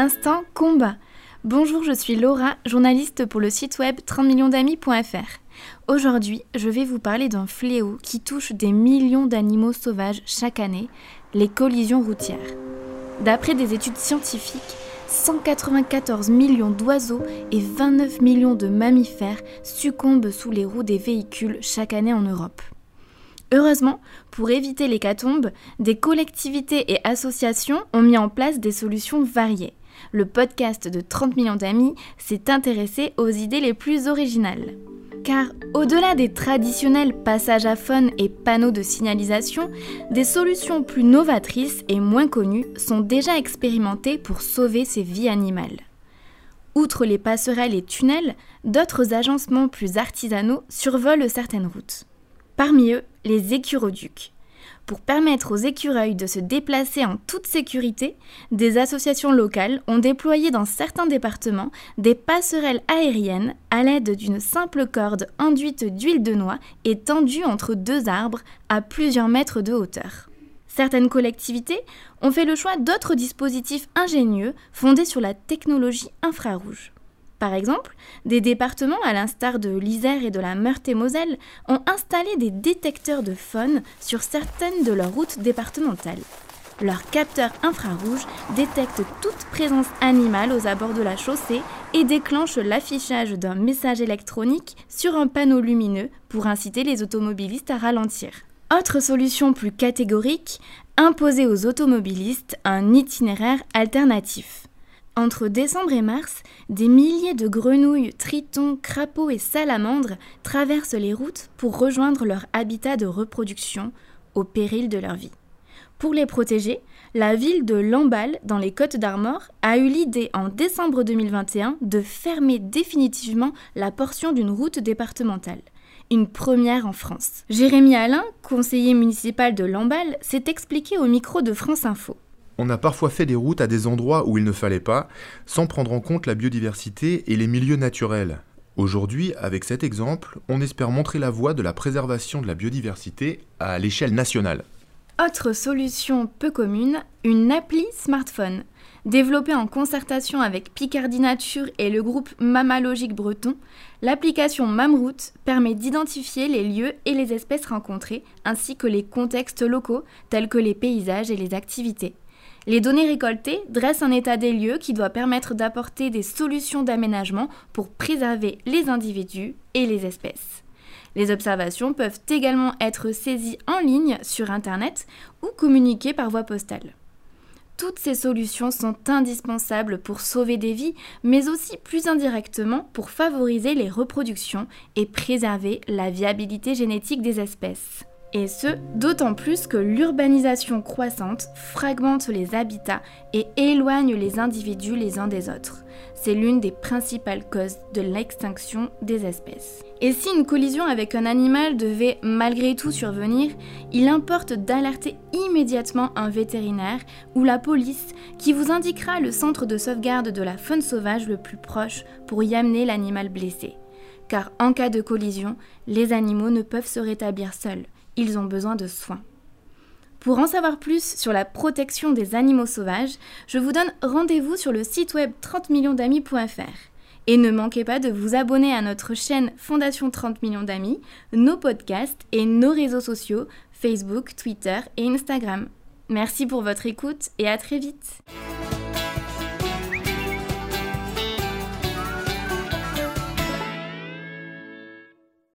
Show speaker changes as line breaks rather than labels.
Instant combat. Bonjour, je suis Laura, journaliste pour le site web 30millionsdamis.fr. Aujourd'hui, je vais vous parler d'un fléau qui touche des millions d'animaux sauvages chaque année, les collisions routières. D'après des études scientifiques, 194 millions d'oiseaux et 29 millions de mammifères succombent sous les roues des véhicules chaque année en Europe. Heureusement, pour éviter l'hécatombe, des collectivités et associations ont mis en place des solutions variées. Le podcast de 30 millions d'amis s'est intéressé aux idées les plus originales. Car au-delà des traditionnels passages à faune et panneaux de signalisation, des solutions plus novatrices et moins connues sont déjà expérimentées pour sauver ces vies animales. Outre les passerelles et tunnels, d'autres agencements plus artisanaux survolent certaines routes. Parmi eux, les écuroducs. Pour permettre aux écureuils de se déplacer en toute sécurité, des associations locales ont déployé dans certains départements des passerelles aériennes à l'aide d'une simple corde enduite d'huile de noix et tendue entre deux arbres à plusieurs mètres de hauteur. Certaines collectivités ont fait le choix d'autres dispositifs ingénieux fondés sur la technologie infrarouge. Par exemple, des départements à l'instar de l'Isère et de la Meurthe-et-Moselle ont installé des détecteurs de faune sur certaines de leurs routes départementales. Leurs capteurs infrarouges détectent toute présence animale aux abords de la chaussée et déclenchent l'affichage d'un message électronique sur un panneau lumineux pour inciter les automobilistes à ralentir. Autre solution plus catégorique, imposer aux automobilistes un itinéraire alternatif. Entre décembre et mars, des milliers de grenouilles, tritons, crapauds et salamandres traversent les routes pour rejoindre leur habitat de reproduction au péril de leur vie. Pour les protéger, la ville de Lamballe, dans les Côtes d'Armor, a eu l'idée en décembre 2021 de fermer définitivement la portion d'une route départementale. Une première en France. Jérémy Alain, conseiller municipal de Lamballe, s'est expliqué au micro de France Info.
On a parfois fait des routes à des endroits où il ne fallait pas, sans prendre en compte la biodiversité et les milieux naturels. Aujourd'hui, avec cet exemple, on espère montrer la voie de la préservation de la biodiversité à l'échelle nationale.
Autre solution peu commune, une appli smartphone. Développée en concertation avec Picardie Nature et le groupe Mammalogique Breton, l'application Mamroute permet d'identifier les lieux et les espèces rencontrées, ainsi que les contextes locaux, tels que les paysages et les activités. Les données récoltées dressent un état des lieux qui doit permettre d'apporter des solutions d'aménagement pour préserver les individus et les espèces. Les observations peuvent également être saisies en ligne sur Internet ou communiquées par voie postale. Toutes ces solutions sont indispensables pour sauver des vies, mais aussi plus indirectement pour favoriser les reproductions et préserver la viabilité génétique des espèces. Et ce, d'autant plus que l'urbanisation croissante fragmente les habitats et éloigne les individus les uns des autres. C'est l'une des principales causes de l'extinction des espèces. Et si une collision avec un animal devait malgré tout survenir, il importe d'alerter immédiatement un vétérinaire ou la police qui vous indiquera le centre de sauvegarde de la faune sauvage le plus proche pour y amener l'animal blessé. Car en cas de collision, les animaux ne peuvent se rétablir seuls ils ont besoin de soins. Pour en savoir plus sur la protection des animaux sauvages, je vous donne rendez-vous sur le site web 30millionsdamis.fr. Et ne manquez pas de vous abonner à notre chaîne Fondation 30 millions d'amis, nos podcasts et nos réseaux sociaux Facebook, Twitter et Instagram. Merci pour votre écoute et à très vite.